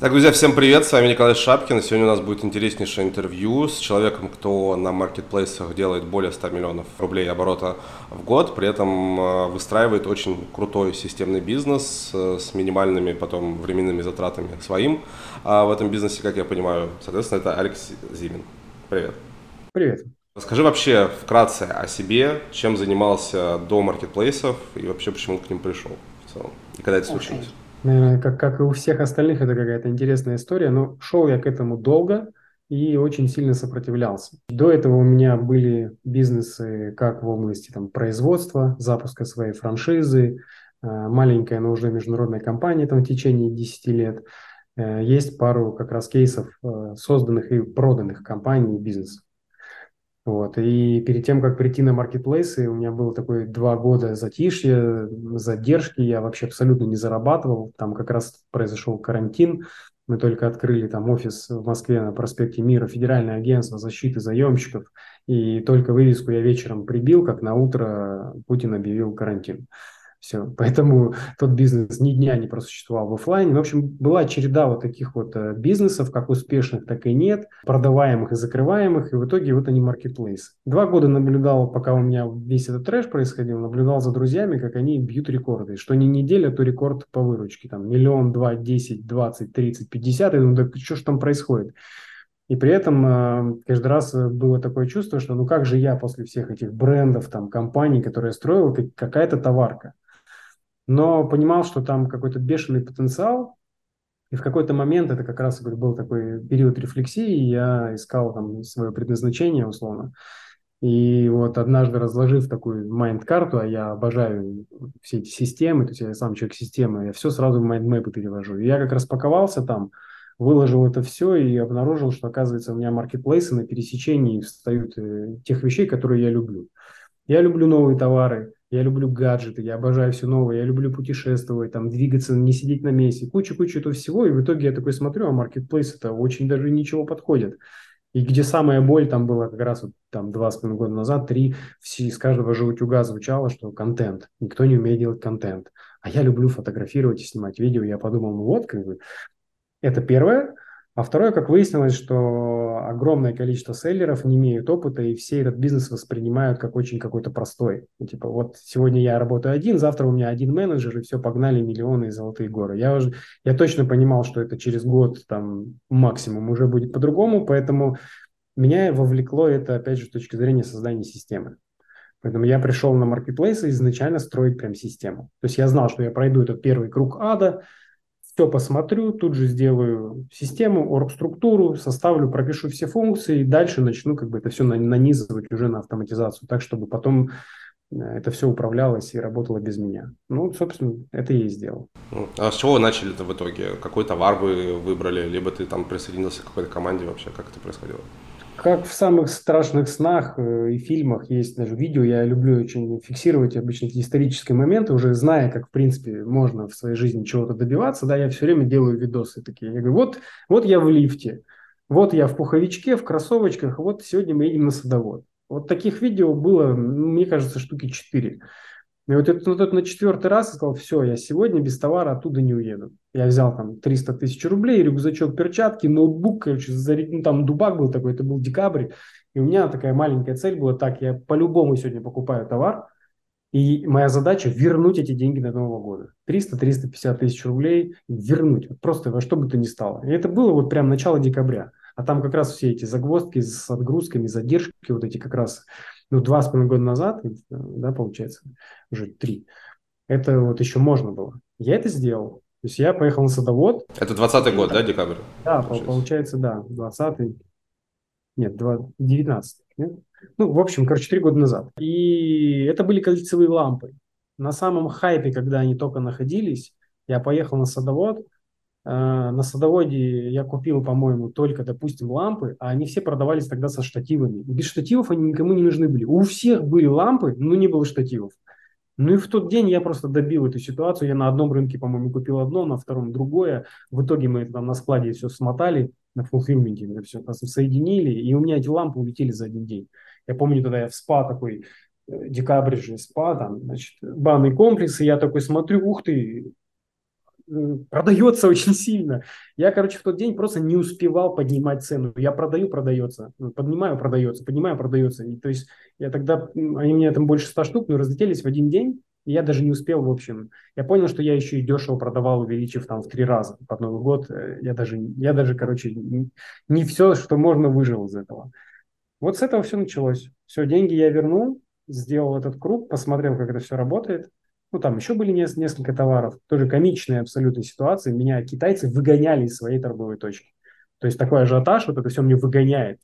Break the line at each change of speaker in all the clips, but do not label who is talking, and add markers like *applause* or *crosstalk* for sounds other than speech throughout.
Так, друзья, всем привет, с вами Николай Шапкин. Сегодня у нас будет интереснейшее интервью с человеком, кто на маркетплейсах делает более 100 миллионов рублей оборота в год, при этом э, выстраивает очень крутой системный бизнес э, с минимальными потом временными затратами своим. А в этом бизнесе, как я понимаю, соответственно, это Алекс Зимин. Привет.
Привет.
Расскажи вообще вкратце о себе, чем занимался до маркетплейсов и вообще почему к ним пришел в целом, и когда это случилось.
Наверное, как, как и у всех остальных, это какая-то интересная история, но шел я к этому долго и очень сильно сопротивлялся. До этого у меня были бизнесы как в области там, производства, запуска своей франшизы, э, маленькая, но уже международная компания там, в течение 10 лет. Э, есть пару как раз кейсов э, созданных и проданных компаний и бизнесов. Вот. И перед тем, как прийти на маркетплейсы, у меня было такое два года затишья, задержки, я вообще абсолютно не зарабатывал. Там как раз произошел карантин, мы только открыли там офис в Москве на проспекте Мира, Федеральное агентство защиты заемщиков, и только вывеску я вечером прибил, как на утро Путин объявил карантин. Все. *laughs* Поэтому тот бизнес ни дня не просуществовал в офлайне. В общем, была череда вот таких вот э, бизнесов, как успешных, так и нет, продаваемых и закрываемых, и в итоге вот они маркетплейс. Два года наблюдал, пока у меня весь этот трэш происходил, наблюдал за друзьями, как они бьют рекорды. Что не неделя, то рекорд по выручке. Там миллион, два, десять, двадцать, тридцать, пятьдесят. И думаю, да что ж там происходит? И при этом э, каждый раз было такое чувство, что ну как же я после всех этих брендов, там, компаний, которые я строил, какая-то товарка но понимал, что там какой-то бешеный потенциал, и в какой-то момент, это как раз говорю, был такой период рефлексии, я искал там свое предназначение условно. И вот однажды разложив такую майнд-карту, а я обожаю все эти системы, то есть я сам человек системы, я все сразу в майндмэпы перевожу. И я как раз паковался там, выложил это все и обнаружил, что, оказывается, у меня маркетплейсы на пересечении встают э, тех вещей, которые я люблю. Я люблю новые товары, я люблю гаджеты, я обожаю все новое, я люблю путешествовать, там, двигаться, не сидеть на месте, куча-куча этого всего, и в итоге я такой смотрю, а маркетплейс это очень даже ничего подходит. И где самая боль там была как раз вот там два с половиной года назад, три, все, из каждого же утюга звучало, что контент. Никто не умеет делать контент. А я люблю фотографировать и снимать видео. Я подумал, ну вот, как бы, это первое. А второе, как выяснилось, что огромное количество селлеров не имеют опыта, и все этот бизнес воспринимают как очень какой-то простой. Типа, вот сегодня я работаю один, завтра у меня один менеджер, и все, погнали миллионы и золотые горы. Я, уже, я точно понимал, что это через год там максимум уже будет по-другому, поэтому меня вовлекло это, опять же, с точки зрения создания системы. Поэтому я пришел на маркетплейсы изначально строить прям систему. То есть я знал, что я пройду этот первый круг ада, все посмотрю, тут же сделаю систему, орг-структуру, составлю, пропишу все функции и дальше начну как бы это все нанизывать уже на автоматизацию, так, чтобы потом э, это все управлялось и работало без меня. Ну, собственно, это я и сделал.
А с чего вы начали это в итоге? Какой товар вы выбрали? Либо ты там присоединился к какой-то команде вообще? Как это происходило?
Как в самых страшных снах э, и фильмах есть даже видео, я люблю очень фиксировать обычно эти исторические моменты, уже зная, как в принципе можно в своей жизни чего-то добиваться, да, я все время делаю видосы такие. Я говорю, вот, вот я в лифте, вот я в пуховичке, в кроссовочках, вот сегодня мы едем на садовод. Вот таких видео было, мне кажется, штуки четыре. И вот это, вот это на четвертый раз сказал, все, я сегодня без товара оттуда не уеду. Я взял там 300 тысяч рублей, рюкзачок, перчатки, ноутбук, короче, ну там дубак был такой, это был декабрь. И у меня такая маленькая цель была, так, я по-любому сегодня покупаю товар, и моя задача вернуть эти деньги до Нового года. 300-350 тысяч рублей вернуть, просто во что бы то ни стало. И это было вот прям начало декабря. А там как раз все эти загвоздки с отгрузками, задержки, вот эти как раз ну, два с половиной года назад, да, получается, уже три, это вот еще можно было. Я это сделал. То есть я поехал на садовод.
Это 20 год, да, декабрь?
Да, получается, получается да, 20 нет, 19 нет? Ну, в общем, короче, три года назад. И это были кольцевые лампы. На самом хайпе, когда они только находились, я поехал на садовод, на садоводе я купил, по-моему, только, допустим, лампы, а они все продавались тогда со штативами. без штативов они никому не нужны были. У всех были лампы, но не было штативов. Ну и в тот день я просто добил эту ситуацию. Я на одном рынке, по-моему, купил одно, на втором другое. В итоге мы там на складе все смотали, на фулфилменте это все соединили, и у меня эти лампы улетели за один день. Я помню, тогда я в СПА такой, э, декабрь же СПА, там, значит, банный комплекс, и я такой смотрю, ух ты, продается очень сильно. Я, короче, в тот день просто не успевал поднимать цену. Я продаю, продается, ну, поднимаю, продается, поднимаю, продается. И, то есть я тогда, они мне там больше 100 штук, но разлетелись в один день, и я даже не успел, в общем. Я понял, что я еще и дешево продавал, увеличив там в три раза под Новый год. Э, я даже, я даже короче, не, не все, что можно, выжил из этого. Вот с этого все началось. Все, деньги я вернул, сделал этот круг, посмотрел, как это все работает – ну, там еще были несколько товаров, тоже комичные абсолютно ситуации. Меня китайцы выгоняли из своей торговой точки. То есть такой ажиотаж, вот это все мне выгоняет.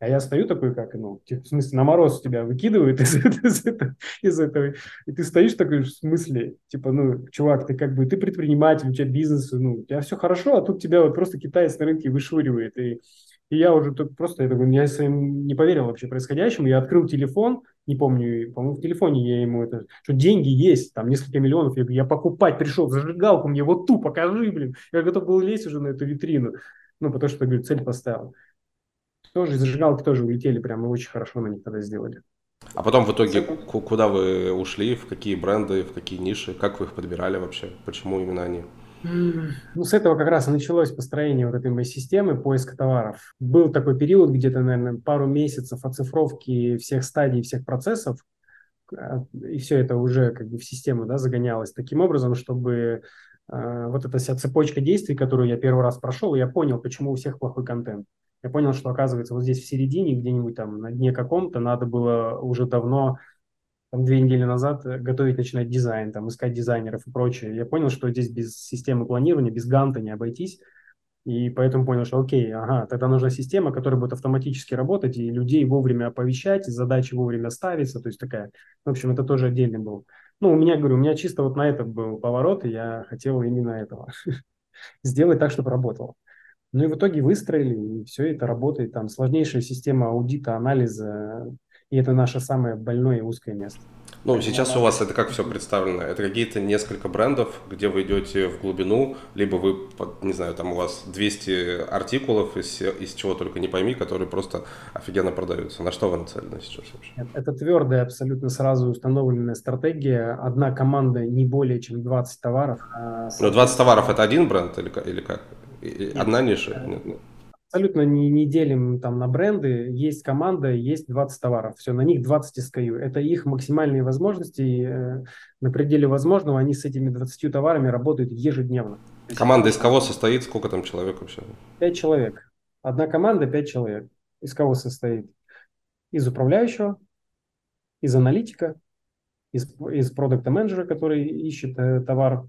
А я стою такой, как, ну, в смысле, на мороз тебя выкидывают из, *laughs* из, из этого. И ты стоишь такой, в смысле, типа, ну, чувак, ты как бы, ты предприниматель, у тебя бизнес, ну, у тебя все хорошо, а тут тебя вот просто китаец на рынке вышвыривает. И и я уже тут просто, я, такой, я своим не поверил вообще происходящему. Я открыл телефон, не помню, по-моему, в телефоне я ему это, что деньги есть, там несколько миллионов. Я, я покупать пришел, зажигалку мне вот ту покажи, блин. Я готов был лезть уже на эту витрину. Ну, потому что, говорю, цель поставил. Тоже зажигалки тоже улетели, прямо очень хорошо на них тогда сделали.
А потом в итоге куда вы ушли, в какие бренды, в какие ниши, как вы их подбирали вообще, почему именно они?
Ну, с этого как раз и началось построение вот этой моей системы поиска товаров. Был такой период, где-то, наверное, пару месяцев оцифровки всех стадий, всех процессов, а, и все это уже как бы в систему да, загонялось таким образом, чтобы э, вот эта вся цепочка действий, которую я первый раз прошел, я понял, почему у всех плохой контент. Я понял, что, оказывается, вот здесь в середине, где-нибудь там на дне каком-то, надо было уже давно там, две недели назад э, готовить начинать дизайн, там, искать дизайнеров и прочее. Я понял, что здесь без системы планирования, без ганта не обойтись. И поэтому понял, что окей, ага, тогда нужна система, которая будет автоматически работать и людей вовремя оповещать, задачи вовремя ставиться. То есть такая, в общем, это тоже отдельный был. Ну, у меня, говорю, у меня чисто вот на этот был поворот, и я хотел именно этого. *laughs* Сделать так, чтобы работало. Ну и в итоге выстроили, и все это работает. Там сложнейшая система аудита, анализа, и это наше самое больное и узкое место.
Ну, сейчас у вас это как все представлено? Это какие-то несколько брендов, где вы идете в глубину, либо вы, не знаю, там у вас 200 артикулов, из, из чего только не пойми, которые просто офигенно продаются. На что вы нацелены сейчас вообще?
Это твердая, абсолютно сразу установленная стратегия. Одна команда не более чем 20 товаров.
А... Ну, 20 товаров это один бренд или, или как? Одна ниша? Нет, нет
абсолютно не, не делим там на бренды. Есть команда, есть 20 товаров. Все, на них 20 SKU. Это их максимальные возможности. И, э, на пределе возможного они с этими 20 товарами работают ежедневно.
Команда из кого состоит? Сколько там человек вообще?
Пять человек. Одна команда, пять человек. Из кого состоит? Из управляющего, из аналитика, из, из продукта менеджера, который ищет э, товар.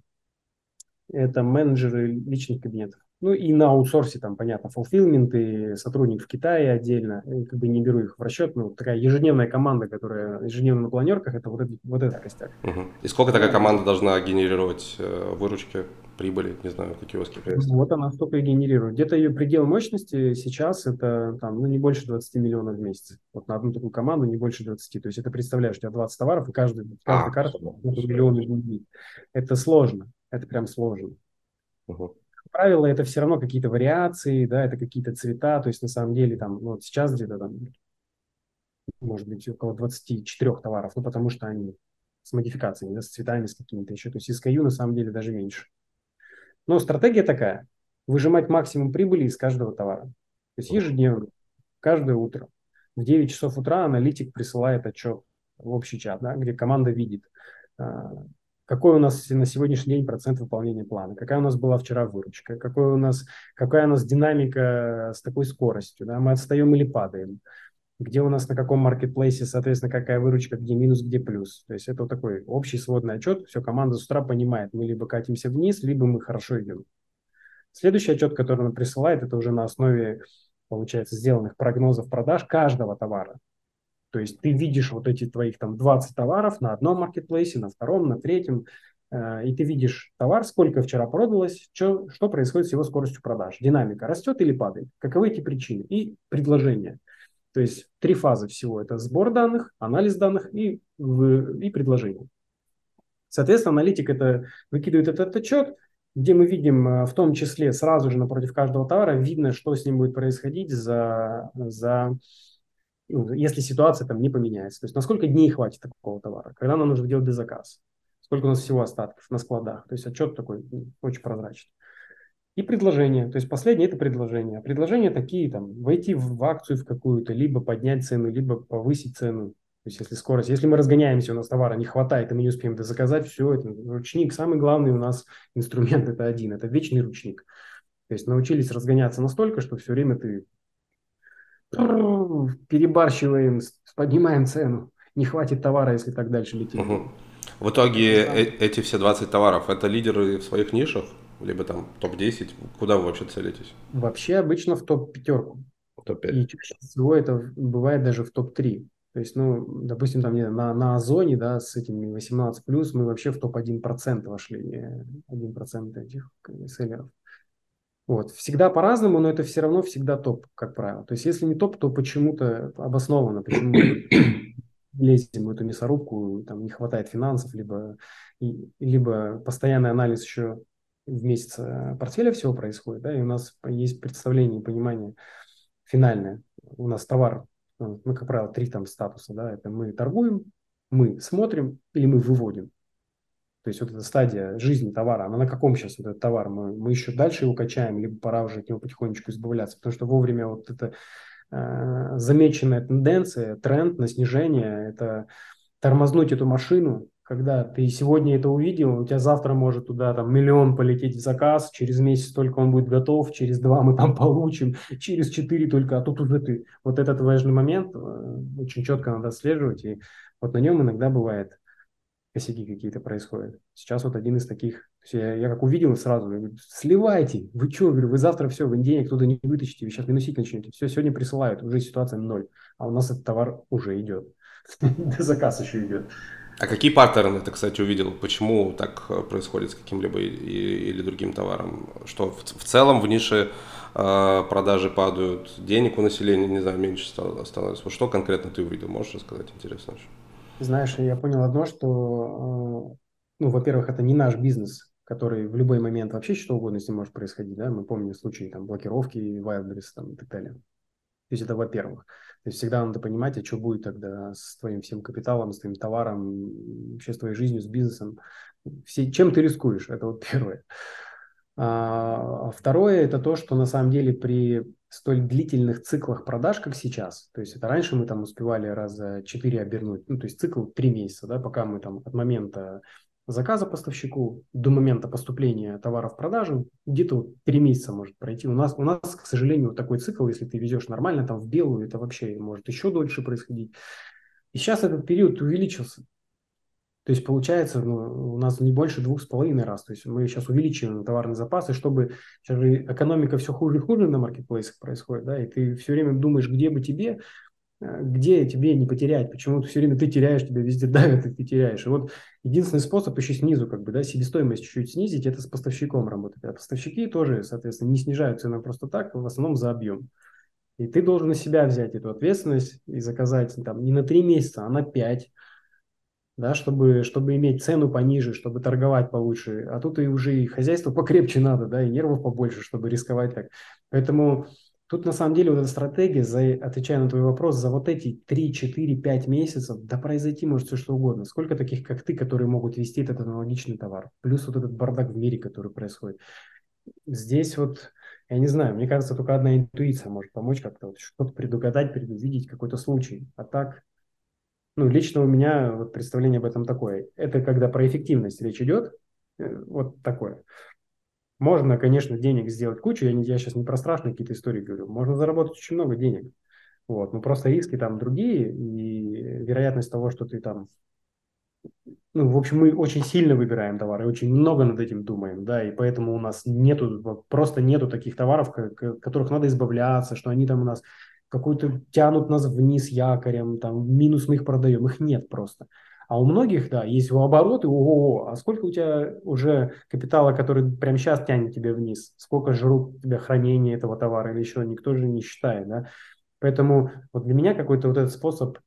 Это менеджеры личных кабинетов. Ну и на аутсорсе там, понятно, fulfillment и сотрудник в Китае отдельно. Я как бы не беру их в расчет. Ну, такая ежедневная команда, которая ежедневно на планерках, это вот, это, вот этот костяк.
Угу. И сколько такая команда должна генерировать э, выручки, прибыли, не знаю, какие у вас KPIs?
Вот она столько и генерирует. Где-то ее предел мощности сейчас это там, ну, не больше 20 миллионов в месяц. Вот на одну такую команду не больше 20. То есть это представляешь, у тебя 20 товаров, и каждый, каждая а, карта миллион изменить. Это сложно. Это прям сложно. Угу правило, это все равно какие-то вариации, да, это какие-то цвета, то есть на самом деле там, ну, вот сейчас где-то там, может быть, около 24 товаров, ну, потому что они с модификациями, да, с цветами, с какими-то еще, то есть SKU на самом деле даже меньше. Но стратегия такая, выжимать максимум прибыли из каждого товара. То есть ежедневно, каждое утро. В 9 часов утра аналитик присылает отчет в общий чат, да, где команда видит, а, какой у нас на сегодняшний день процент выполнения плана, какая у нас была вчера выручка, какой у нас, какая у нас динамика с такой скоростью, да, мы отстаем или падаем, где у нас на каком маркетплейсе, соответственно, какая выручка, где минус, где плюс. То есть это вот такой общий сводный отчет, все, команда с утра понимает, мы либо катимся вниз, либо мы хорошо идем. Следующий отчет, который он присылает, это уже на основе, получается, сделанных прогнозов продаж каждого товара. То есть ты видишь вот эти твоих там 20 товаров на одном маркетплейсе, на втором, на третьем, э, и ты видишь товар, сколько вчера продалось, что, что происходит с его скоростью продаж. Динамика растет или падает, каковы эти причины и предложения. То есть три фазы всего. Это сбор данных, анализ данных и, и предложение. Соответственно, аналитик это выкидывает этот отчет, где мы видим э, в том числе сразу же напротив каждого товара, видно, что с ним будет происходить за, за если ситуация там не поменяется. То есть на сколько дней хватит такого товара, когда нам нужно делать дезаказ, сколько у нас всего остатков на складах. То есть отчет такой ну, очень прозрачный. И предложение. То есть последнее – это предложение. Предложения такие, там, войти в акцию в какую-то, либо поднять цену, либо повысить цену. То есть если скорость, если мы разгоняемся, у нас товара не хватает, и мы не успеем заказать, все, это ручник. Самый главный у нас инструмент – это один, это вечный ручник. То есть научились разгоняться настолько, что все время ты перебарщиваем, поднимаем цену. Не хватит товара, если так дальше летим. Угу.
В итоге э эти все 20 товаров – это лидеры в своих нишах? Либо там топ-10? Куда вы вообще целитесь?
Вообще обычно в топ-пятерку. Топ-5. И чаще всего это бывает даже в топ-3. То есть, ну, допустим, там на, на Озоне, да, с этими 18+, мы вообще в топ-1% вошли, 1% этих селлеров. Вот. Всегда по-разному, но это все равно всегда топ, как правило. То есть, если не топ, то почему-то обоснованно, почему лезем в эту мясорубку, там не хватает финансов, либо, либо постоянный анализ еще в месяц э, портфеля всего происходит, да, и у нас есть представление, понимание финальное. У нас товар, ну, как правило, три там статуса, да, это мы торгуем, мы смотрим или мы выводим. То есть вот эта стадия жизни товара, она на каком сейчас вот этот товар? Мы, мы еще дальше его качаем, либо пора уже от него потихонечку избавляться, потому что вовремя вот эта э, замеченная тенденция, тренд на снижение, это тормознуть эту машину, когда ты сегодня это увидел, у тебя завтра может туда там миллион полететь в заказ, через месяц только он будет готов, через два мы там *laughs* получим, через четыре только, а тут уже ты. Вот этот важный момент э, очень четко надо отслеживать, и вот на нем иногда бывает косяки какие-то происходят. Сейчас вот один из таких, я, я как увидел сразу, я говорю, сливайте, вы что, говорю, вы завтра все, вы денег туда не вытащите, вы сейчас минусить начнете, все, сегодня присылают, уже ситуация ноль, а у нас этот товар уже идет, *laughs* заказ еще идет.
А какие паттерны ты, кстати, увидел? Почему так э, происходит с каким-либо или другим товаром? Что в, целом в нише э, продажи падают, денег у населения, не знаю, меньше становится. Что конкретно ты увидел? Можешь рассказать? Интересно очень.
Знаешь, я понял одно, что, э, ну, во-первых, это не наш бизнес, который в любой момент вообще что угодно с ним может происходить, да, мы помним случаи там блокировки, Wildberries там и так далее. То есть это во-первых. То есть всегда надо понимать, а что будет тогда с твоим всем капиталом, с твоим товаром, вообще с твоей жизнью, с бизнесом. Все, чем ты рискуешь, это вот *laughs* первое. А второе – это то, что на самом деле при столь длительных циклах продаж, как сейчас, то есть это раньше мы там успевали раза четыре обернуть, ну то есть цикл три месяца, да, пока мы там от момента заказа поставщику до момента поступления товара в продажу, где-то три месяца может пройти. У нас, у нас, к сожалению, такой цикл, если ты везешь нормально, там в белую, это вообще может еще дольше происходить. И сейчас этот период увеличился. То есть получается, ну, у нас не больше двух с половиной раз. То есть мы сейчас увеличиваем товарный запас, и чтобы сейчас экономика все хуже и хуже на маркетплейсах происходит, да, и ты все время думаешь, где бы тебе, э, где тебе не потерять, почему все время ты теряешь, тебя везде давят, и ты теряешь. И вот единственный способ еще снизу, как бы, да, себестоимость чуть-чуть снизить, это с поставщиком работать. А поставщики тоже, соответственно, не снижают цену просто так, в основном за объем. И ты должен на себя взять эту ответственность и заказать там не на три месяца, а на пять да, чтобы, чтобы иметь цену пониже, чтобы торговать получше. А тут и уже и хозяйство покрепче надо, да, и нервов побольше, чтобы рисковать так. Поэтому тут на самом деле вот эта стратегия, за, отвечая на твой вопрос, за вот эти 3, 4, 5 месяцев, да произойти может все что угодно. Сколько таких, как ты, которые могут вести этот аналогичный товар. Плюс вот этот бардак в мире, который происходит. Здесь вот, я не знаю, мне кажется, только одна интуиция может помочь как-то вот что-то предугадать, предувидеть какой-то случай. А так ну, лично у меня вот представление об этом такое. Это когда про эффективность речь идет, э, вот такое. Можно, конечно, денег сделать кучу, я, не, я сейчас не про страшные какие-то истории говорю, можно заработать очень много денег. Вот, но просто риски там другие, и вероятность того, что ты там ну, в общем, мы очень сильно выбираем товары, очень много над этим думаем, да, и поэтому у нас нету, просто нету таких товаров, которых надо избавляться, что они там у нас какую-то тянут нас вниз якорем, там минус мы их продаем, их нет просто. А у многих, да, есть обороты, ого, а сколько у тебя уже капитала, который прямо сейчас тянет тебя вниз? Сколько жрут тебя хранение этого товара или еще, никто же не считает, да? Поэтому вот для меня какой-то вот этот способ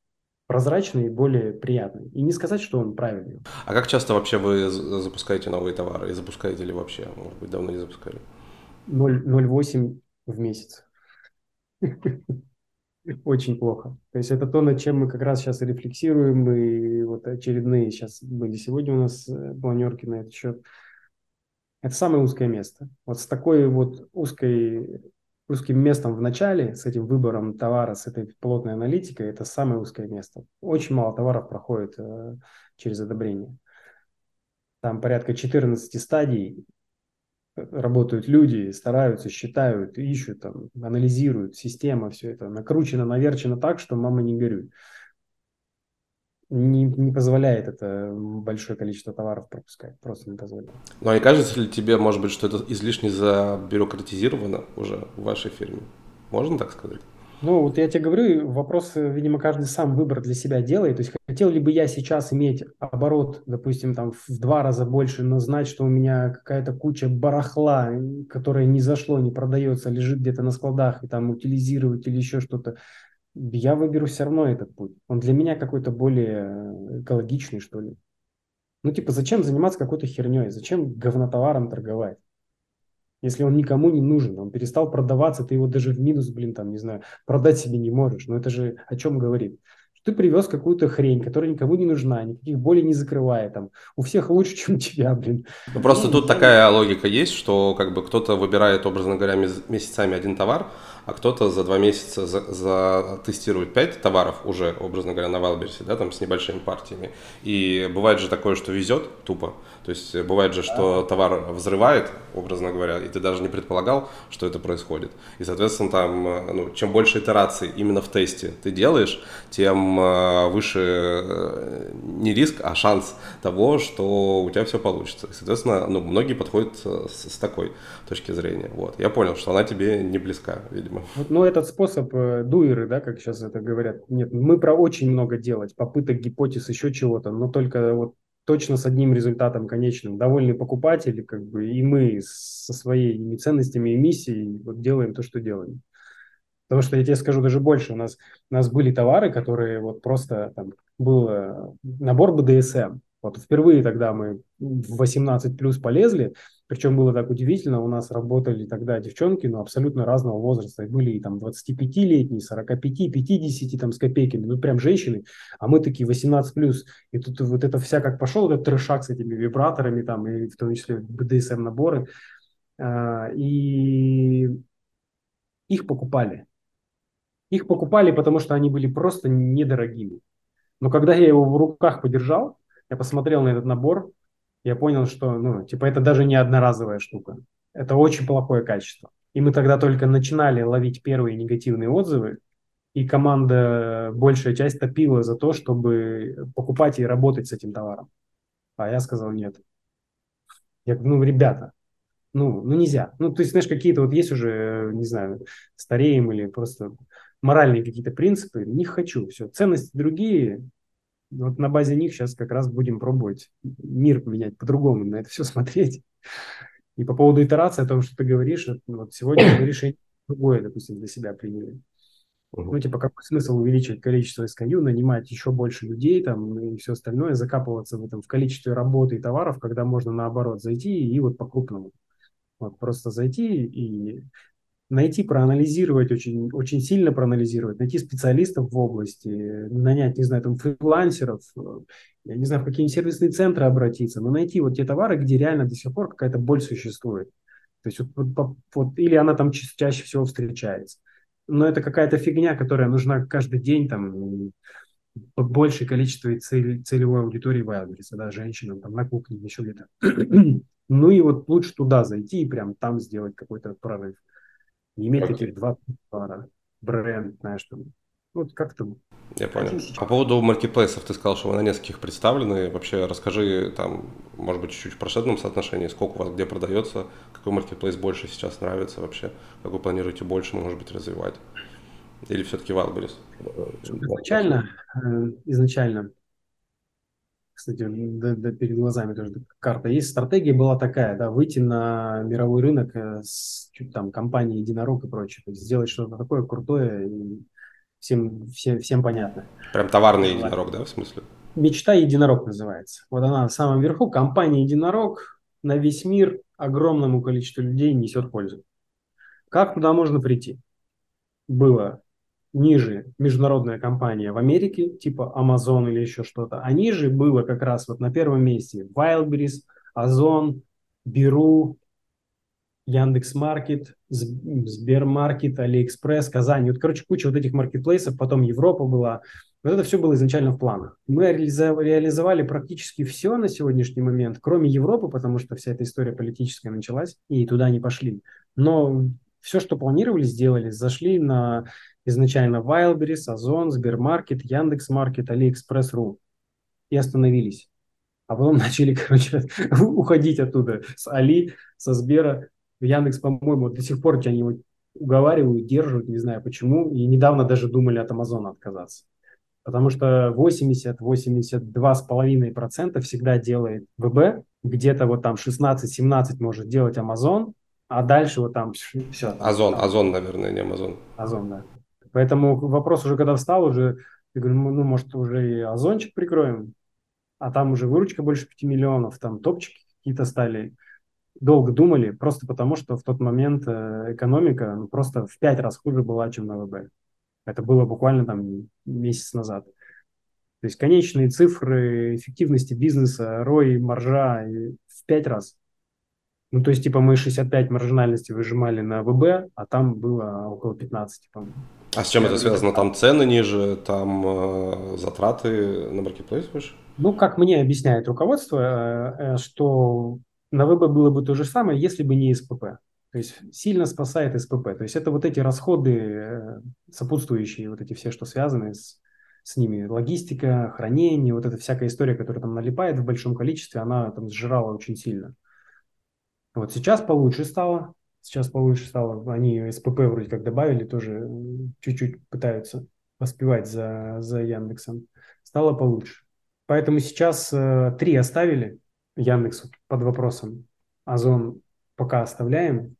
прозрачный и более приятный. И не сказать, что он правильный.
А как часто вообще вы запускаете новые товары? И запускаете ли вообще? Может быть, давно не запускали?
0,8 в месяц. *laughs* Очень плохо. То есть это то, над чем мы как раз сейчас рефлексируем, и вот очередные сейчас были сегодня у нас э, планерки на этот счет. Это самое узкое место. Вот с такой вот узкой, узким местом в начале, с этим выбором товара, с этой плотной аналитикой, это самое узкое место. Очень мало товаров проходит э, через одобрение. Там порядка 14 стадий, работают люди, стараются, считают, ищут, там, анализируют, система, все это накручено, наверчено так, что мама не горюй. Не, не позволяет это большое количество товаров пропускать, просто не позволяет.
Ну, а не кажется ли тебе, может быть, что это излишне забюрократизировано уже в вашей фирме? Можно так сказать?
Ну, вот я тебе говорю, вопрос, видимо, каждый сам выбор для себя делает. То есть хотел ли бы я сейчас иметь оборот, допустим, там в два раза больше, но знать, что у меня какая-то куча барахла, которая не зашло, не продается, лежит где-то на складах, и там утилизировать или еще что-то. Я выберу все равно этот путь. Он для меня какой-то более экологичный, что ли. Ну, типа, зачем заниматься какой-то херней? Зачем говнотоваром торговать? Если он никому не нужен, он перестал продаваться, ты его даже в минус, блин, там, не знаю, продать себе не можешь. Но это же о чем говорит? Ты привез какую-то хрень, которая никому не нужна, никаких болей не закрывает, там, у всех лучше, *laughs* чем у тебя, блин.
Ну, просто ну, тут такая логика есть, что как бы кто-то выбирает, образно говоря, месяцами один товар, а кто-то за два месяца за, за тестирует пять товаров уже, образно говоря, на Валберсе, да, там с небольшими партиями. И бывает же такое, что везет тупо. То есть бывает же, что товар взрывает, образно говоря, и ты даже не предполагал, что это происходит. И, соответственно, там, ну, чем больше итераций именно в тесте ты делаешь, тем э, выше э, не риск, а шанс того, что у тебя все получится. И, соответственно, ну, многие подходят с, с такой точки зрения. Вот. Я понял, что она тебе не близка, видимо
Вот, ну, этот способ э, дуэры, да, как сейчас это говорят, нет, мы про очень много делать, попыток, гипотез, еще чего-то, но только вот точно с одним результатом конечным. Довольны покупатели, как бы, и мы со своими ценностями и миссией вот делаем то, что делаем. Потому что я тебе скажу даже больше, у нас, у нас были товары, которые вот просто там был э, набор БДСМ, вот впервые тогда мы в 18 плюс полезли, причем было так удивительно, у нас работали тогда девчонки, ну, абсолютно разного возраста. И были и там 25-летние, 45, 50 там с копейками, ну прям женщины, а мы такие 18 плюс. И тут вот это вся как пошел этот трешак с этими вибраторами там, и в том числе BDSM наборы. А, и их покупали. Их покупали, потому что они были просто недорогими. Но когда я его в руках подержал, я посмотрел на этот набор, я понял, что, ну, типа, это даже не одноразовая штука. Это очень плохое качество. И мы тогда только начинали ловить первые негативные отзывы, и команда, большая часть топила за то, чтобы покупать и работать с этим товаром. А я сказал нет. Я говорю, ну, ребята, ну, ну нельзя. Ну, то есть, знаешь, какие-то вот есть уже, не знаю, стареем или просто моральные какие-то принципы, не хочу. Все, ценности другие, вот на базе них сейчас как раз будем пробовать мир менять по-другому, на это все смотреть. И по поводу итерации, о том, что ты говоришь, вот сегодня мы решение другое, допустим, для себя приняли. Ну, типа, какой смысл увеличивать количество SKU, нанимать еще больше людей там и все остальное, закапываться в этом в количестве работы и товаров, когда можно наоборот зайти и вот по-крупному. Вот просто зайти и найти, проанализировать, очень, очень сильно проанализировать, найти специалистов в области, нанять, не знаю, там, фрилансеров, э, я не знаю, в какие сервисные центры обратиться, но найти вот те товары, где реально до сих пор какая-то боль существует. То есть вот, вот, или она там чаще всего встречается. Но это какая-то фигня, которая нужна каждый день, там, большее количество цель, целевой аудитории адресе, да, женщинам, там, на кухне, еще где-то. *clears throat* ну и вот лучше туда зайти и прям там сделать какой-то прорыв. Не иметь okay. этих два пара, бренд, знаешь, там, вот как-то
я понял. По поводу маркетплейсов, ты сказал, что вы на нескольких представлены. Вообще расскажи там, может быть, чуть-чуть в процентном соотношении, сколько у вас где продается, какой маркетплейс больше сейчас нравится вообще, как вы планируете больше, может быть, развивать? Или все-таки Wildberries?
Изначально, э, изначально кстати, да, да, перед глазами тоже карта есть. Стратегия была такая, да, выйти на мировой рынок э, с чуть там компанией Единорог и прочее, то есть сделать что-то такое крутое и всем, всем, всем понятно.
Прям товарный единорог, да, в смысле?
Мечта Единорог называется. Вот она в самом верху, компания Единорог на весь мир огромному количеству людей несет пользу. Как туда можно прийти? Было ниже международная компания в Америке, типа Amazon или еще что-то, а ниже было как раз вот на первом месте Wildberries, Озон, Беру, Яндекс.Маркет, Сбермаркет, Алиэкспресс, Казань. Вот, короче, куча вот этих маркетплейсов, потом Европа была. Вот это все было изначально в планах. Мы реализовали практически все на сегодняшний момент, кроме Европы, потому что вся эта история политическая началась, и туда не пошли. Но все, что планировали, сделали. Зашли на изначально Wildberries, Озон, Сбермаркет, Яндекс.Маркет, Алиэкспресс.ру и остановились. А потом *laughs* начали, короче, *laughs* уходить оттуда с Али, со Сбера. Яндекс, по-моему, до сих пор они его уговаривают, держат, не знаю почему. И недавно даже думали от Амазона отказаться. Потому что 80-82,5% всегда делает ВБ, где-то вот там 16-17 может делать Амазон, а дальше вот там все.
Озон, Озон, наверное, не Амазон.
Озон, да. Поэтому вопрос уже когда встал, уже, я говорю, ну, ну, может, уже и Озончик прикроем, а там уже выручка больше 5 миллионов, там топчики какие-то стали. Долго думали, просто потому что в тот момент э, экономика ну, просто в 5 раз хуже была, чем на ВБ. Это было буквально там месяц назад. То есть конечные цифры эффективности бизнеса, ROI, маржа в 5 раз. Ну, то есть, типа, мы 65 маржинальности выжимали на ВБ, а там было около 15, по-моему.
А с чем это связано? Там цены ниже, там э, затраты на маркетплейс выше?
Ну, как мне объясняет руководство, э, э, что на ВБ было бы то же самое, если бы не СПП. То есть сильно спасает СПП. То есть это вот эти расходы э, сопутствующие, вот эти все, что связаны с, с ними. Логистика, хранение, вот эта всякая история, которая там налипает в большом количестве, она там сжирала очень сильно. Вот сейчас получше стало, Сейчас получше стало. Они СПП вроде как добавили, тоже чуть-чуть пытаются поспевать за, за Яндексом. Стало получше. Поэтому сейчас э, три оставили Яндексу под вопросом. Озон пока оставляем.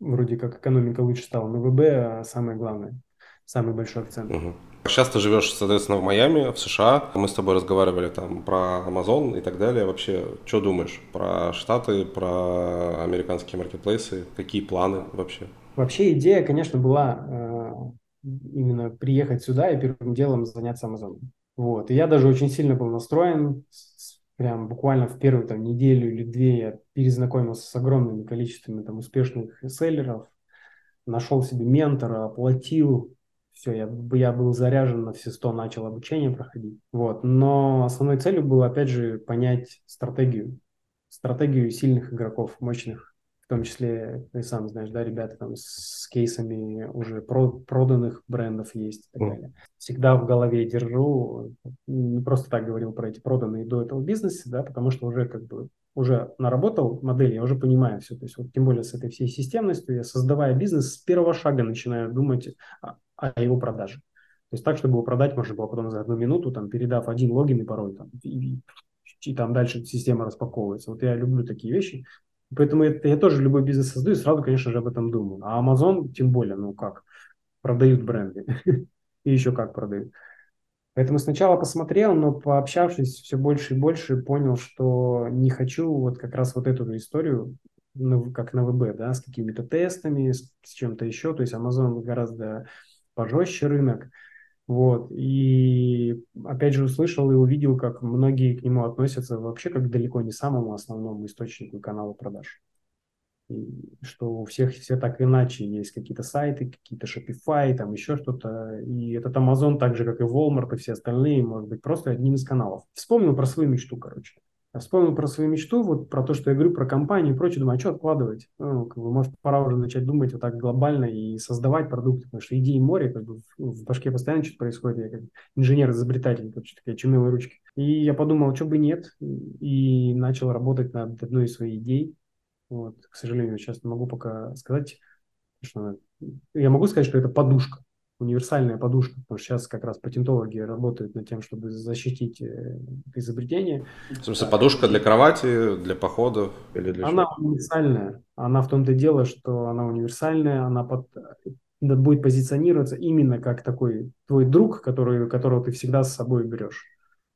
Вроде как экономика лучше стала. Но ВБ а самое главное, самый большой акцент.
Угу. Сейчас ты живешь, соответственно, в Майами, в США. Мы с тобой разговаривали там про Amazon и так далее. Вообще, что думаешь про Штаты, про американские маркетплейсы? Какие планы вообще?
Вообще идея, конечно, была э, именно приехать сюда и первым делом заняться Amazon. Вот. И я даже очень сильно был настроен. Прям буквально в первую там, неделю или две я перезнакомился с огромными количествами там, успешных селлеров, нашел себе ментора, оплатил все, я, я был заряжен на все сто, начал обучение проходить. Вот. Но основной целью было, опять же, понять стратегию. Стратегию сильных игроков, мощных. В том числе, ты сам знаешь, да, ребята там с кейсами уже про, проданных брендов есть и так далее. Всегда в голове держу, не просто так говорил про эти проданные до этого бизнеса, да, потому что уже как бы уже наработал модель, я уже понимаю все. То есть вот тем более с этой всей системностью, я создавая бизнес, с первого шага начинаю думать о его продаже. То есть так, чтобы его продать можно было потом за одну минуту, там, передав один логин и пароль, там, и, и там дальше система распаковывается. Вот я люблю такие вещи. Поэтому это, я тоже любой бизнес создаю, сразу, конечно же, об этом думаю. А Amazon, тем более, ну как, продают бренды. *laughs* и еще как продают. Поэтому сначала посмотрел, но пообщавшись все больше и больше, понял, что не хочу вот как раз вот эту историю, как на ВБ, да, с какими-то тестами, с, с чем-то еще. То есть Amazon гораздо пожестче рынок. Вот. И опять же услышал и увидел, как многие к нему относятся вообще как далеко не самому основному источнику канала продаж. И что у всех все так иначе. Есть какие-то сайты, какие-то Shopify, там еще что-то. И этот Amazon, так же, как и Walmart и все остальные, может быть просто одним из каналов. Вспомнил про свою мечту, короче. Вспомнил про свою мечту, вот про то, что я говорю про компанию и прочее, думаю, а что откладывать? Ну, как бы, может, пора уже начать думать вот так глобально и создавать продукты, потому что идеи море, как бы в, башке постоянно что-то происходит, я как инженер-изобретатель, короче, такие чумелые ручки. И я подумал, что бы нет, и начал работать над одной из своих идей. Вот, к сожалению, сейчас не могу пока сказать, что я могу сказать, что это подушка универсальная подушка, потому что сейчас как раз патентологи работают над тем, чтобы защитить э, изобретение.
В смысле, подушка для кровати, для походов или для
Она чего? универсальная. Она в том-то дело, что она универсальная, она под, будет позиционироваться именно как такой твой друг, который, которого ты всегда с собой берешь.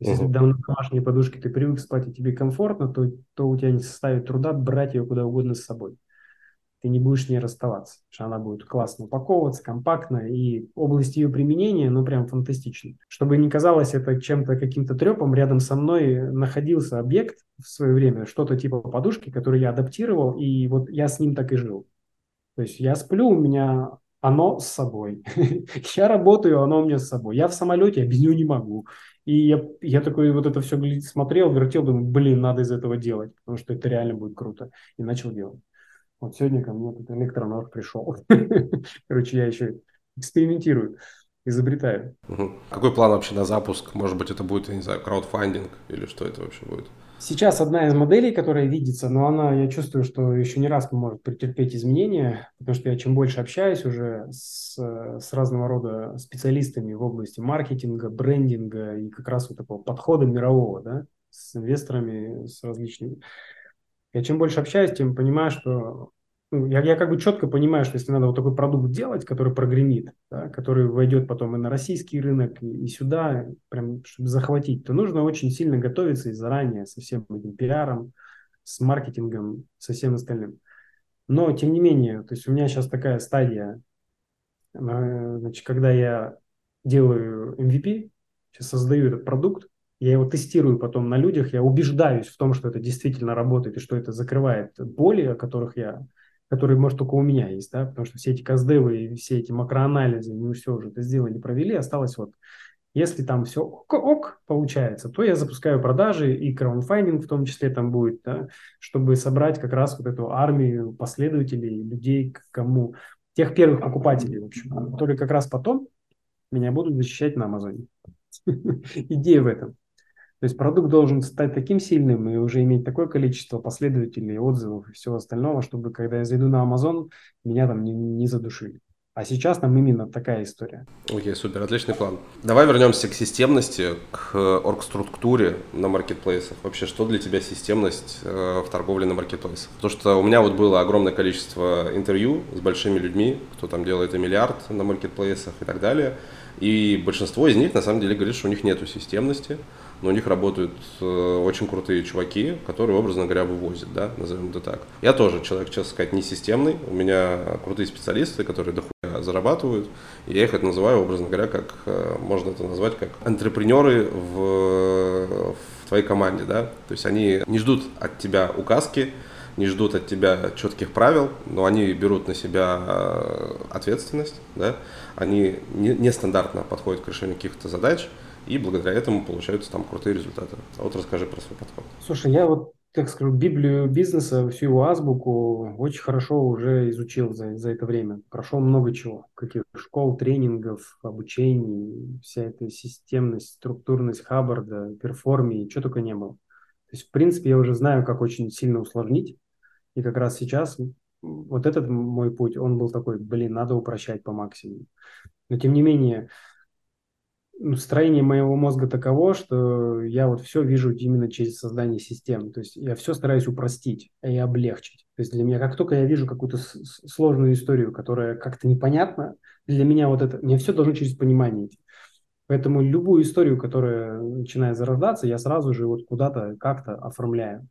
Если угу. давно домашней подушки ты привык спать и тебе комфортно, то, то у тебя не составит труда брать ее куда угодно с собой. Ты не будешь с ней расставаться, потому что она будет классно упаковываться, компактно, и область ее применения, ну, прям фантастична. Чтобы не казалось это чем-то, каким-то трепом, рядом со мной находился объект в свое время, что-то типа подушки, который я адаптировал, и вот я с ним так и жил. То есть я сплю, у меня оно с собой. *laughs* я работаю, оно у меня с собой. Я в самолете, я без него не могу. И я, я такой вот это все смотрел, вертел, думаю, блин, надо из этого делать, потому что это реально будет круто. И начал делать. Вот сегодня ко мне тут электронож пришел. *laughs* Короче, я еще экспериментирую, изобретаю.
Угу. Какой план вообще на запуск? Может быть, это будет, я не знаю, краудфандинг или что это вообще будет?
Сейчас одна из моделей, которая видится, но она, я чувствую, что еще не раз может претерпеть изменения, потому что я чем больше общаюсь уже с, с разного рода специалистами в области маркетинга, брендинга и как раз вот такого подхода мирового, да, с инвесторами, с различными. Я чем больше общаюсь, тем понимаю, что ну, я, я как бы четко понимаю, что если надо вот такой продукт делать, который прогремит, да, который войдет потом и на российский рынок, и, и сюда, прям, чтобы захватить, то нужно очень сильно готовиться и заранее со всем этим пиаром, с маркетингом, со всем остальным. Но, тем не менее, то есть у меня сейчас такая стадия, э, значит, когда я делаю MVP, сейчас создаю этот продукт, я его тестирую потом на людях, я убеждаюсь в том, что это действительно работает и что это закрывает боли, о которых я которые, может, только у меня есть, да, потому что все эти каздевы и все эти макроанализы, мы все уже это сделали, провели, осталось вот, если там все ок, ок получается, то я запускаю продажи и краундфайнинг в том числе там будет, да, чтобы собрать как раз вот эту армию последователей, людей, кому, тех первых покупателей, в общем, которые как раз потом меня будут защищать на Амазоне. *laughs* Идея в этом. То есть продукт должен стать таким сильным и уже иметь такое количество последователей, отзывов и всего остального, чтобы когда я зайду на Amazon, меня там не, не задушили. А сейчас там именно такая история.
Окей, okay, супер, отличный план. Давай вернемся к системности, к оргструктуре на маркетплейсах. Вообще, что для тебя системность э, в торговле на маркетплейсах? Потому что у меня вот было огромное количество интервью с большими людьми, кто там делает и миллиард на маркетплейсах и так далее. И большинство из них на самом деле говорит, что у них нету системности но у них работают э, очень крутые чуваки, которые, образно говоря, вывозят, да, назовем это так. Я тоже человек, честно сказать, не системный, у меня крутые специалисты, которые дохуя зарабатывают, и я их это называю, образно говоря, как, э, можно это назвать, как антрепренеры в, в твоей команде, да, то есть они не ждут от тебя указки, не ждут от тебя четких правил, но они берут на себя э, ответственность, да, они нестандартно подходят к решению каких-то задач, и благодаря этому получаются там крутые результаты. А вот расскажи про свой подход.
Слушай, я вот, так скажу, Библию бизнеса, всю его азбуку очень хорошо уже изучил за, за это время. Прошел много чего, каких школ, тренингов, обучений, вся эта системность, структурность Хаббарда, перформи, что только не было. То есть, в принципе, я уже знаю, как очень сильно усложнить. И как раз сейчас вот этот мой путь, он был такой, блин, надо упрощать по максимуму. Но тем не менее, строение моего мозга таково, что я вот все вижу именно через создание систем. То есть я все стараюсь упростить и облегчить. То есть для меня, как только я вижу какую-то сложную историю, которая как-то непонятна, для меня вот это, мне все должно через понимание идти. Поэтому любую историю, которая начинает зарождаться, я сразу же вот куда-то как-то оформляю.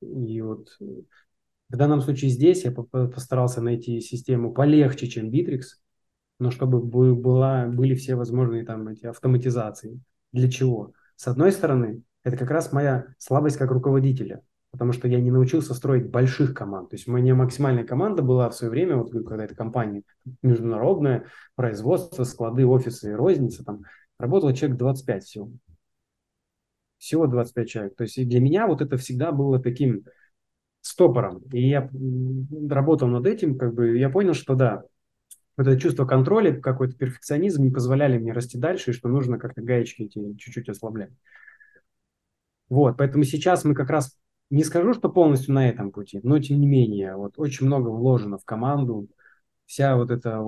И вот в данном случае здесь я постарался найти систему полегче, чем Bittrex, но чтобы была, были все возможные там эти автоматизации. Для чего? С одной стороны, это как раз моя слабость как руководителя, потому что я не научился строить больших команд. То есть у меня максимальная команда была в свое время, вот когда эта компания международная, производство, склады, офисы и розница, там работало человек 25 всего. Всего 25 человек. То есть и для меня вот это всегда было таким стопором. И я работал над этим, как бы я понял, что да, вот это чувство контроля, какой-то перфекционизм не позволяли мне расти дальше, и что нужно как-то гаечки эти чуть-чуть ослаблять. Вот, поэтому сейчас мы как раз, не скажу, что полностью на этом пути, но тем не менее, вот очень много вложено в команду, вся вот эта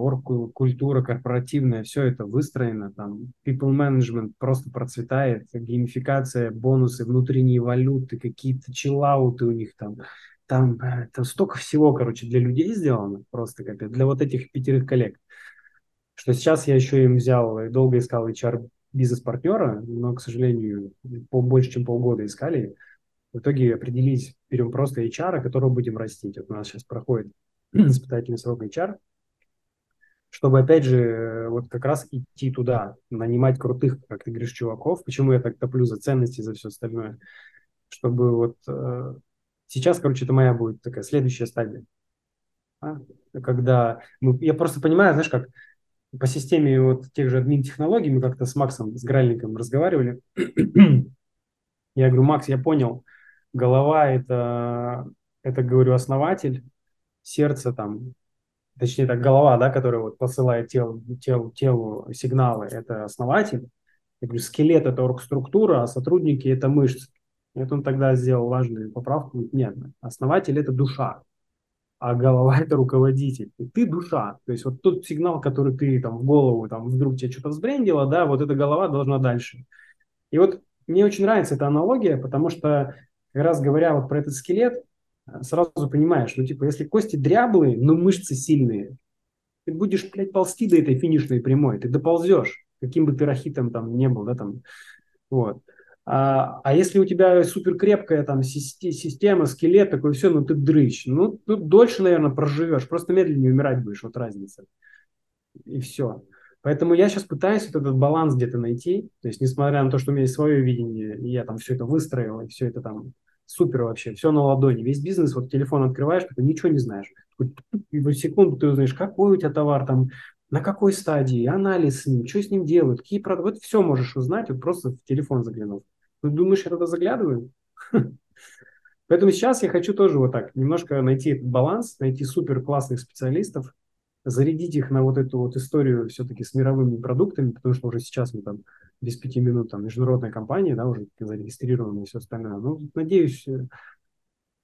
культура корпоративная, все это выстроено, там, people management просто процветает, геймификация, бонусы, внутренние валюты, какие-то чиллауты у них там, там, э, там столько всего, короче, для людей сделано, просто капец, для вот этих пятерых коллег, что сейчас я еще им взял, и долго искал HR бизнес-партнера, но, к сожалению, по, больше, чем полгода искали. В итоге определились, берем просто HR, которого будем растить. Вот у нас сейчас проходит *clears throat* испытательный срок HR, чтобы, опять же, вот как раз идти туда, нанимать крутых, как ты говоришь, чуваков. Почему я так топлю за ценности, за все остальное? Чтобы вот э, сейчас, короче, это моя будет такая следующая стадия. А? Когда, ну, я просто понимаю, знаешь, как по системе вот тех же админ-технологий, мы как-то с Максом, с Гральником разговаривали. *clears throat* я говорю, Макс, я понял, голова это, это, говорю, основатель, сердце там точнее так, голова, да, которая вот посылает телу, телу, телу сигналы, это основатель. Я говорю, скелет – это оргструктура, а сотрудники – это мышцы. Это он тогда сделал важную поправку. Нет, основатель – это душа, а голова – это руководитель. И ты душа. То есть вот тот сигнал, который ты там в голову, там вдруг тебе что-то взбрендило, да, вот эта голова должна дальше. И вот мне очень нравится эта аналогия, потому что как раз говоря вот про этот скелет, сразу понимаешь, ну, типа, если кости дряблые, но мышцы сильные, ты будешь, блядь, ползти до этой финишной прямой, ты доползешь, каким бы ты рахитом там не был, да, там, вот. А, а если у тебя супер крепкая там система, скелет, такой все, ну ты дрыщ, ну ты дольше, наверное, проживешь, просто медленнее умирать будешь, вот разница. И все. Поэтому я сейчас пытаюсь вот этот баланс где-то найти, то есть несмотря на то, что у меня есть свое видение, и я там все это выстроил, и все это там супер вообще, все на ладони. Весь бизнес, вот телефон открываешь, ты ничего не знаешь. И в секунду ты узнаешь, какой у тебя товар там, на какой стадии, анализ с ним, что с ним делают, какие продукты. Вот все можешь узнать, вот просто в телефон заглянув. Ты думаешь, я туда заглядываю? *laughs* Поэтому сейчас я хочу тоже вот так, немножко найти этот баланс, найти супер классных специалистов, зарядить их на вот эту вот историю все-таки с мировыми продуктами, потому что уже сейчас мы там без пяти минут там международная компания, да, уже зарегистрированная и все остальное. Ну, надеюсь, э,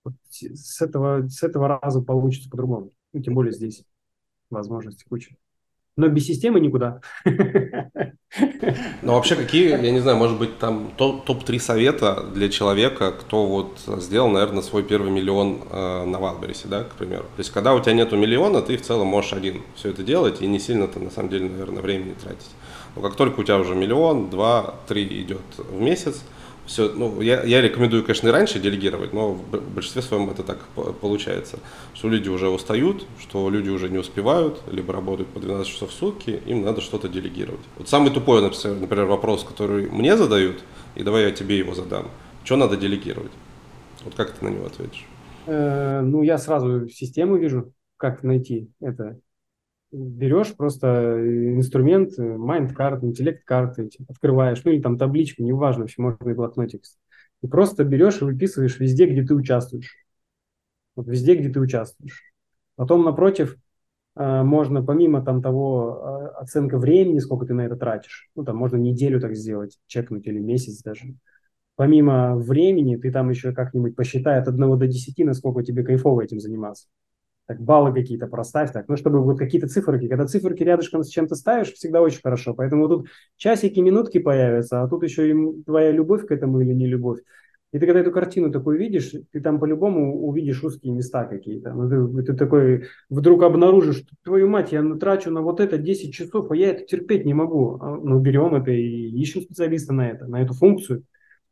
вот с этого, с этого раза получится по-другому. Ну, тем более здесь возможности куча. Но без системы никуда.
Ну, вообще, какие, я не знаю, может быть, там топ-3 совета для человека, кто вот сделал, наверное, свой первый миллион э, на Валберисе, да, к примеру. То есть, когда у тебя нету миллиона, ты в целом можешь один все это делать и не сильно ты, на самом деле, наверное, времени тратить. Но как только у тебя уже миллион, два, три идет в месяц, все, ну, я, я рекомендую, конечно, и раньше делегировать, но в большинстве своем это так получается, что люди уже устают, что люди уже не успевают, либо работают по 12 часов в сутки, им надо что-то делегировать. Вот самый тупой, например, вопрос, который мне задают, и давай я тебе его задам. Что надо делегировать? Вот как ты на него ответишь?
Э, ну, я сразу систему вижу, как найти это берешь просто э, инструмент, mind карты, интеллект карты, открываешь, ну или там табличку, неважно, вообще можно и блокнотик. И просто берешь и выписываешь везде, где ты участвуешь. Вот везде, где ты участвуешь. Потом напротив э, можно помимо там того э, оценка времени, сколько ты на это тратишь, ну там можно неделю так сделать, чекнуть или месяц даже. Помимо времени ты там еще как-нибудь посчитай от 1 до 10, насколько тебе кайфово этим заниматься так, баллы какие-то проставь, так, ну, чтобы вот какие-то циферки, когда циферки рядышком с чем-то ставишь, всегда очень хорошо, поэтому тут часики, минутки появятся, а тут еще и твоя любовь к этому или не любовь. И ты когда эту картину такую видишь, ты там по-любому увидишь узкие места какие-то. Ну, ты, ты такой вдруг обнаружишь, твою мать, я трачу на вот это 10 часов, а я это терпеть не могу. А, ну, берем это и ищем специалиста на это, на эту функцию.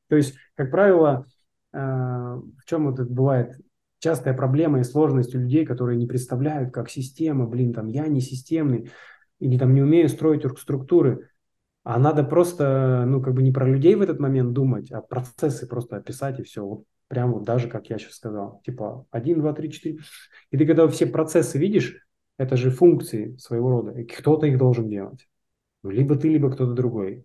То есть, как правило, э, в чем вот это бывает частая проблема и сложность у людей, которые не представляют, как система, блин, там, я не системный, или там не умею строить структуры, а надо просто, ну, как бы не про людей в этот момент думать, а процессы просто описать и все. Вот прям вот даже, как я сейчас сказал, типа 1, 2, 3, 4. И ты когда все процессы видишь, это же функции своего рода, и кто-то их должен делать. Либо ты, либо кто-то другой.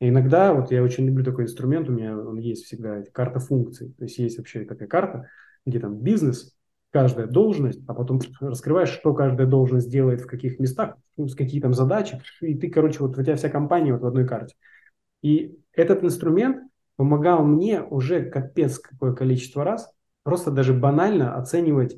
И иногда, вот я очень люблю такой инструмент, у меня он есть всегда, карта функций. То есть есть вообще такая карта, где там бизнес, каждая должность, а потом раскрываешь, что каждая должность делает в каких местах, ну, с какие там задачи, и ты, короче, вот у тебя вся компания вот в одной карте. И этот инструмент помогал мне уже капец какое количество раз просто даже банально оценивать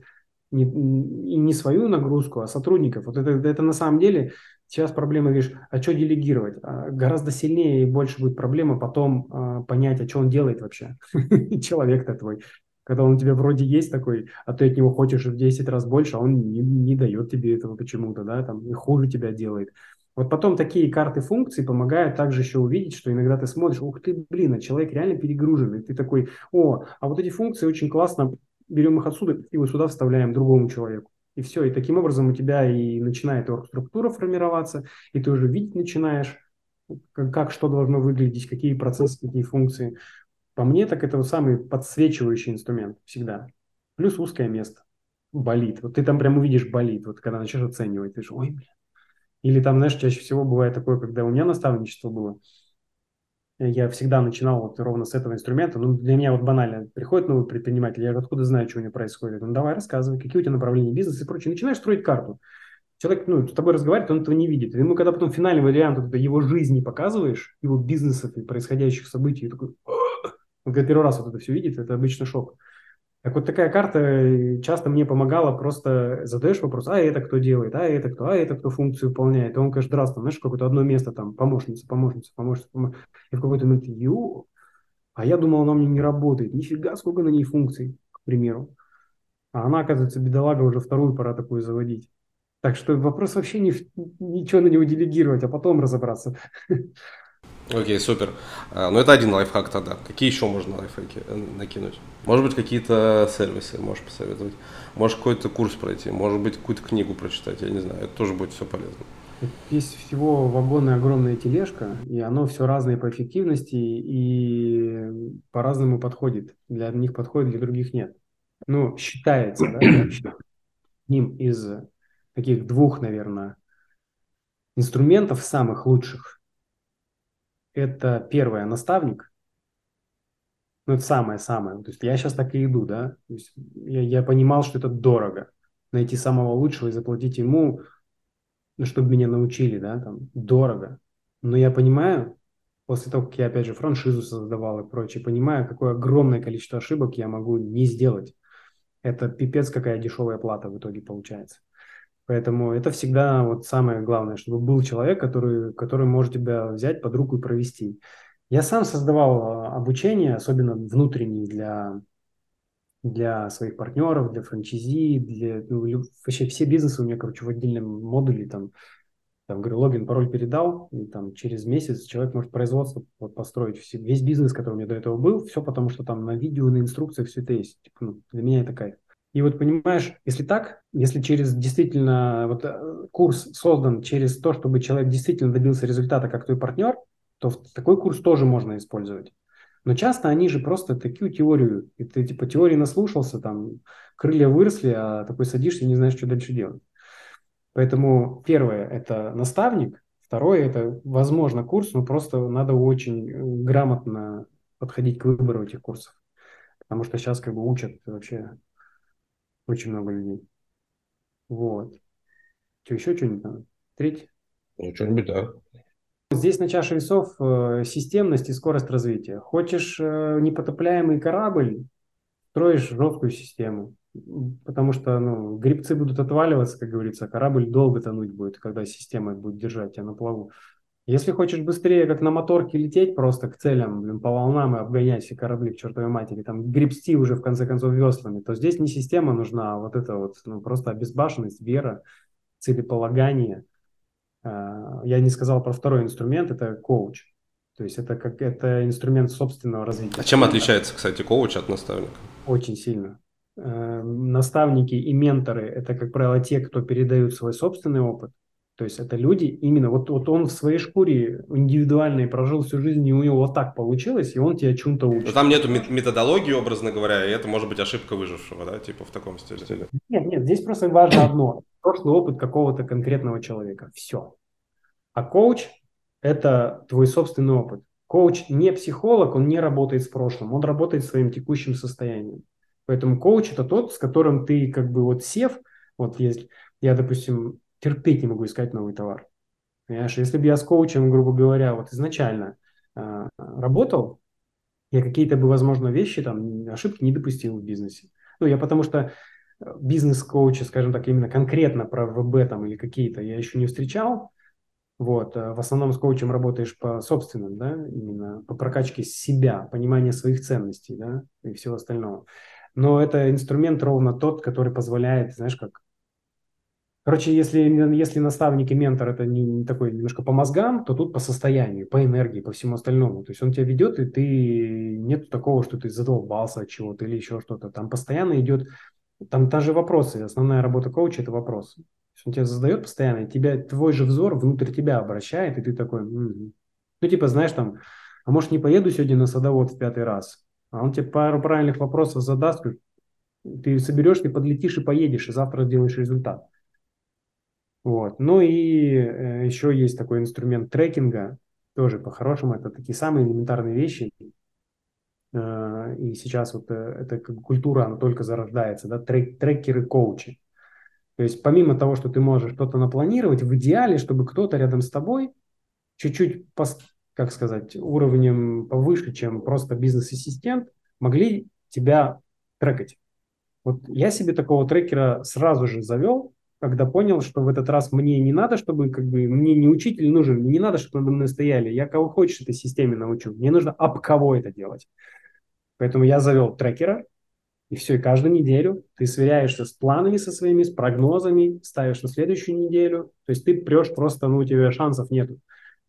не, не свою нагрузку, а сотрудников. Вот это, это на самом деле сейчас проблема, видишь, а что делегировать? А гораздо сильнее и больше будет проблема потом а, понять, а что он делает вообще, *laughs* человек-то твой когда он у тебя вроде есть такой, а ты от него хочешь в 10 раз больше, а он не, не дает тебе этого почему-то, да, там, и хуже тебя делает. Вот потом такие карты функций помогают также еще увидеть, что иногда ты смотришь, ух ты, блин, а человек реально перегружен, и ты такой, о, а вот эти функции очень классно, берем их отсюда и вот сюда вставляем другому человеку. И все, и таким образом у тебя и начинает структура формироваться, и ты уже видеть начинаешь, как, как что должно выглядеть, какие процессы, какие функции. По мне, так это вот самый подсвечивающий инструмент всегда. Плюс узкое место. Болит. Вот ты там прям увидишь болит, вот когда начнешь оценивать, ты же, ой, бля. Или там, знаешь, чаще всего бывает такое, когда у меня наставничество было, я всегда начинал вот ровно с этого инструмента. Ну, для меня вот банально, приходит новый предприниматель, я откуда знаю, что у него происходит? Ну, давай рассказывай, какие у тебя направления бизнеса и прочее. Начинаешь строить карту. Человек, ну, с тобой разговаривает, он этого не видит. Ему, когда потом финальный вариант его жизни показываешь, его бизнесов и происходящих событий, такой, он когда первый раз вот это все видит, это обычно шок. Так вот такая карта э, часто мне помогала, просто задаешь вопрос, а это кто делает, а это кто, а это кто функцию выполняет. И он каждый раз, там, знаешь, какое-то одно место, там, помощница, помощница, помощница, помощница. И в какой-то момент, ю, а я думал, она мне не работает. Нифига, сколько на ней функций, к примеру. А она, оказывается, бедолага, уже вторую пора такую заводить. Так что вопрос вообще не, ничего на него делегировать, а потом разобраться. *laughs*
Окей, супер. А, ну, это один лайфхак тогда. Какие еще можно лайфхаки э, накинуть? Может быть, какие-то сервисы можешь посоветовать? Может, какой-то курс пройти? Может быть, какую-то книгу прочитать? Я не знаю. Это тоже будет все полезно.
Есть всего вагонная огромная тележка, и оно все разное по эффективности и по-разному подходит. Для одних подходит, для других нет. Ну, считается, да, одним из таких двух, наверное, инструментов самых лучших это первое, наставник. Ну, это самое-самое. То есть я сейчас так и иду, да. То есть я, я понимал, что это дорого. Найти самого лучшего и заплатить ему, ну, чтобы меня научили, да, там, дорого. Но я понимаю, после того, как я, опять же, франшизу создавал и прочее, понимаю, какое огромное количество ошибок я могу не сделать. Это пипец, какая дешевая плата в итоге получается. Поэтому это всегда вот самое главное, чтобы был человек, который, который может тебя взять под руку и провести. Я сам создавал а, обучение, особенно внутреннее для, для своих партнеров, для франчизи, для ну, вообще все бизнесы у меня, короче, в отдельном модуле, там, там, говорю, логин, пароль передал, и там через месяц человек может производство вот, построить. Все, весь бизнес, который у меня до этого был, все потому что там на видео, на инструкциях все это есть. Типа, ну, для меня это кайф. И вот понимаешь, если так, если через действительно вот э, курс создан через то, чтобы человек действительно добился результата, как твой партнер, то такой курс тоже можно использовать. Но часто они же просто такую теорию, и ты типа теории наслушался, там крылья выросли, а такой садишься и не знаешь, что дальше делать. Поэтому первое – это наставник, второе – это, возможно, курс, но просто надо очень э, грамотно подходить к выбору этих курсов. Потому что сейчас как бы учат вообще очень много людей. Вот. Что, еще что-нибудь надо? Третье?
Ну, что-нибудь, да.
Здесь на чаше весов э, системность и скорость развития. Хочешь э, непотопляемый корабль, строишь жесткую систему. Потому что ну, грибцы будут отваливаться, как говорится, а корабль долго тонуть будет, когда система будет держать тебя на плаву. Если хочешь быстрее, как на моторке лететь просто к целям, блин, по волнам и обгонять все корабли к чертовой матери, там гребсти уже в конце концов веслами, то здесь не система нужна, а вот это вот ну, просто обезбашенность, вера, целеполагание. А, я не сказал про второй инструмент, это коуч. То есть это как это инструмент собственного развития.
А чем отличается, кстати, коуч от наставника?
Очень сильно. А, наставники и менторы – это, как правило, те, кто передают свой собственный опыт, то есть это люди именно, вот, вот он в своей шкуре индивидуальной прожил всю жизнь, и у него вот так получилось, и он тебя чему-то учит.
Но там нету методологии, образно говоря, и это может быть ошибка выжившего, да, типа в таком стиле.
Нет, нет, здесь просто важно одно. Прошлый опыт какого-то конкретного человека. Все. А коуч – это твой собственный опыт. Коуч не психолог, он не работает с прошлым, он работает своим текущим состоянием. Поэтому коуч – это тот, с которым ты как бы вот сев, вот есть, я, допустим, терпеть не могу искать новый товар. Понимаешь, если бы я с коучем, грубо говоря, вот изначально э, работал, я какие-то бы, возможно, вещи, там, ошибки не допустил в бизнесе. Ну, я потому что э, бизнес-коуча, скажем так, именно конкретно про ВБ там или какие-то я еще не встречал. Вот, э, в основном с коучем работаешь по собственным, да, именно по прокачке себя, понимания своих ценностей, да, и всего остального. Но это инструмент ровно тот, который позволяет, знаешь, как Короче, если, если наставник и ментор это не, не такой немножко по мозгам, то тут по состоянию, по энергии, по всему остальному. То есть он тебя ведет, и ты нет такого, что ты задолбался от чего-то или еще что-то. Там постоянно идет Там та же вопросы. Основная работа коуча – это вопросы. Он тебя задает постоянно, и тебя, твой же взор внутрь тебя обращает, и ты такой, м-м". ну, типа, знаешь, там, а может, не поеду сегодня на садовод в пятый раз? А он тебе пару правильных вопросов задаст, ты соберешь, ты подлетишь и поедешь, и завтра сделаешь результат. Вот. Ну и э, еще есть такой инструмент трекинга, тоже по-хорошему, это такие самые элементарные вещи. Э, и сейчас вот э, эта культура, она только зарождается, да, трек, трекеры, коучи. То есть помимо того, что ты можешь что-то напланировать, в идеале, чтобы кто-то рядом с тобой чуть-чуть, как сказать, уровнем повыше, чем просто бизнес-ассистент, могли тебя трекать. Вот я себе такого трекера сразу же завел, когда понял, что в этот раз мне не надо, чтобы как бы мне не учитель нужен, мне не надо, чтобы надо мной стояли. Я кого хочешь этой системе научу. Мне нужно об кого это делать. Поэтому я завел трекера, и все, и каждую неделю ты сверяешься с планами со своими, с прогнозами, ставишь на следующую неделю. То есть ты прешь просто, ну, у тебя шансов нету.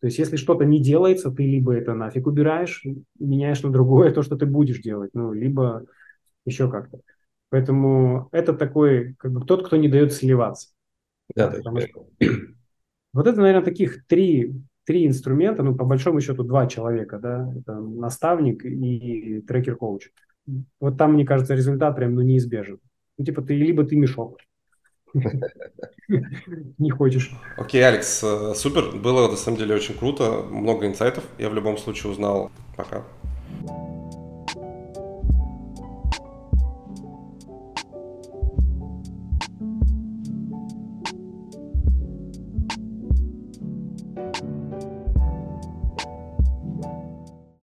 То есть если что-то не делается, ты либо это нафиг убираешь, меняешь на другое то, что ты будешь делать, ну, либо еще как-то. Поэтому это такой, как бы тот, кто не дает сливаться. Да, да, что... Вот это, наверное, таких три, три инструмента, ну, по большому счету, два человека, да, это наставник и трекер-коуч. Вот там, мне кажется, результат прям, ну, неизбежен. Ну, типа, ты либо ты мешок, не хочешь.
Окей, Алекс, э, супер, было на самом деле очень круто, много инсайтов я в любом случае узнал. Пока.